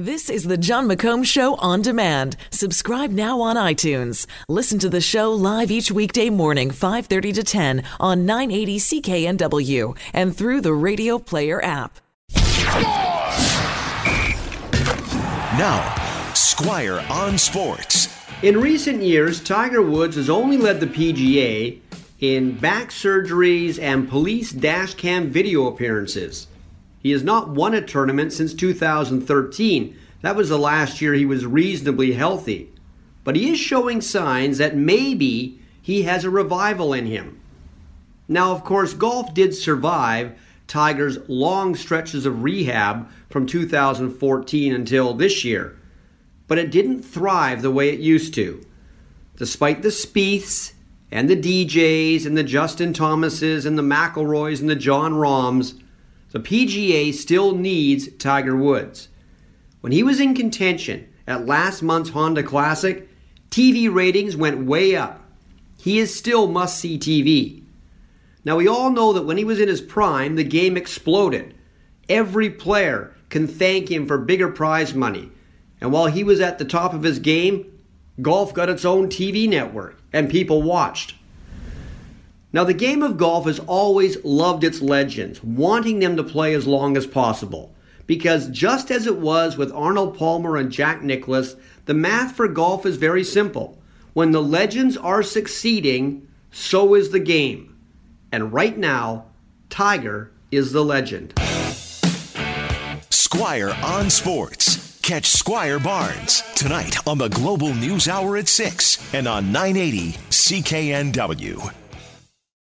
This is the Jon McComb Show on demand. Subscribe now on iTunes. Listen to the show live each weekday morning, 5:30 to 10 on 980 CKNW and through the Radio Player app. Now, Squire on Sports. In recent years, Tiger Woods has only led the PGA in back surgeries and police dash cam video appearances. He has not won a tournament since 2013. That was the last year he was reasonably healthy. But he is showing signs that maybe he has a revival in him. Now, of course, golf did survive Tiger's long stretches of rehab from 2014 until this year, but it didn't thrive the way it used to. Despite the Spieths and the DJs and the Justin Thomases and the McIlroys and the Jon Rahms, the PGA still needs Tiger Woods. When he was in contention at last month's Honda Classic, TV ratings went way up. He is still must see TV. Now, we all know that when he was in his prime, the game exploded. Every player can thank him for bigger prize money. And while he was at the top of his game, golf got its own TV network, and people watched. Now, the game of golf has always loved its legends, wanting them to play as long as possible. Because just as it was with Arnold Palmer and Jack Nicklaus, the math for golf is very simple. When the legends are succeeding, so is the game. And right now, Tiger is the legend. Squire on Sports. Catch Squire Barnes tonight on the Global News Hour at 6 and on 980 CKNW.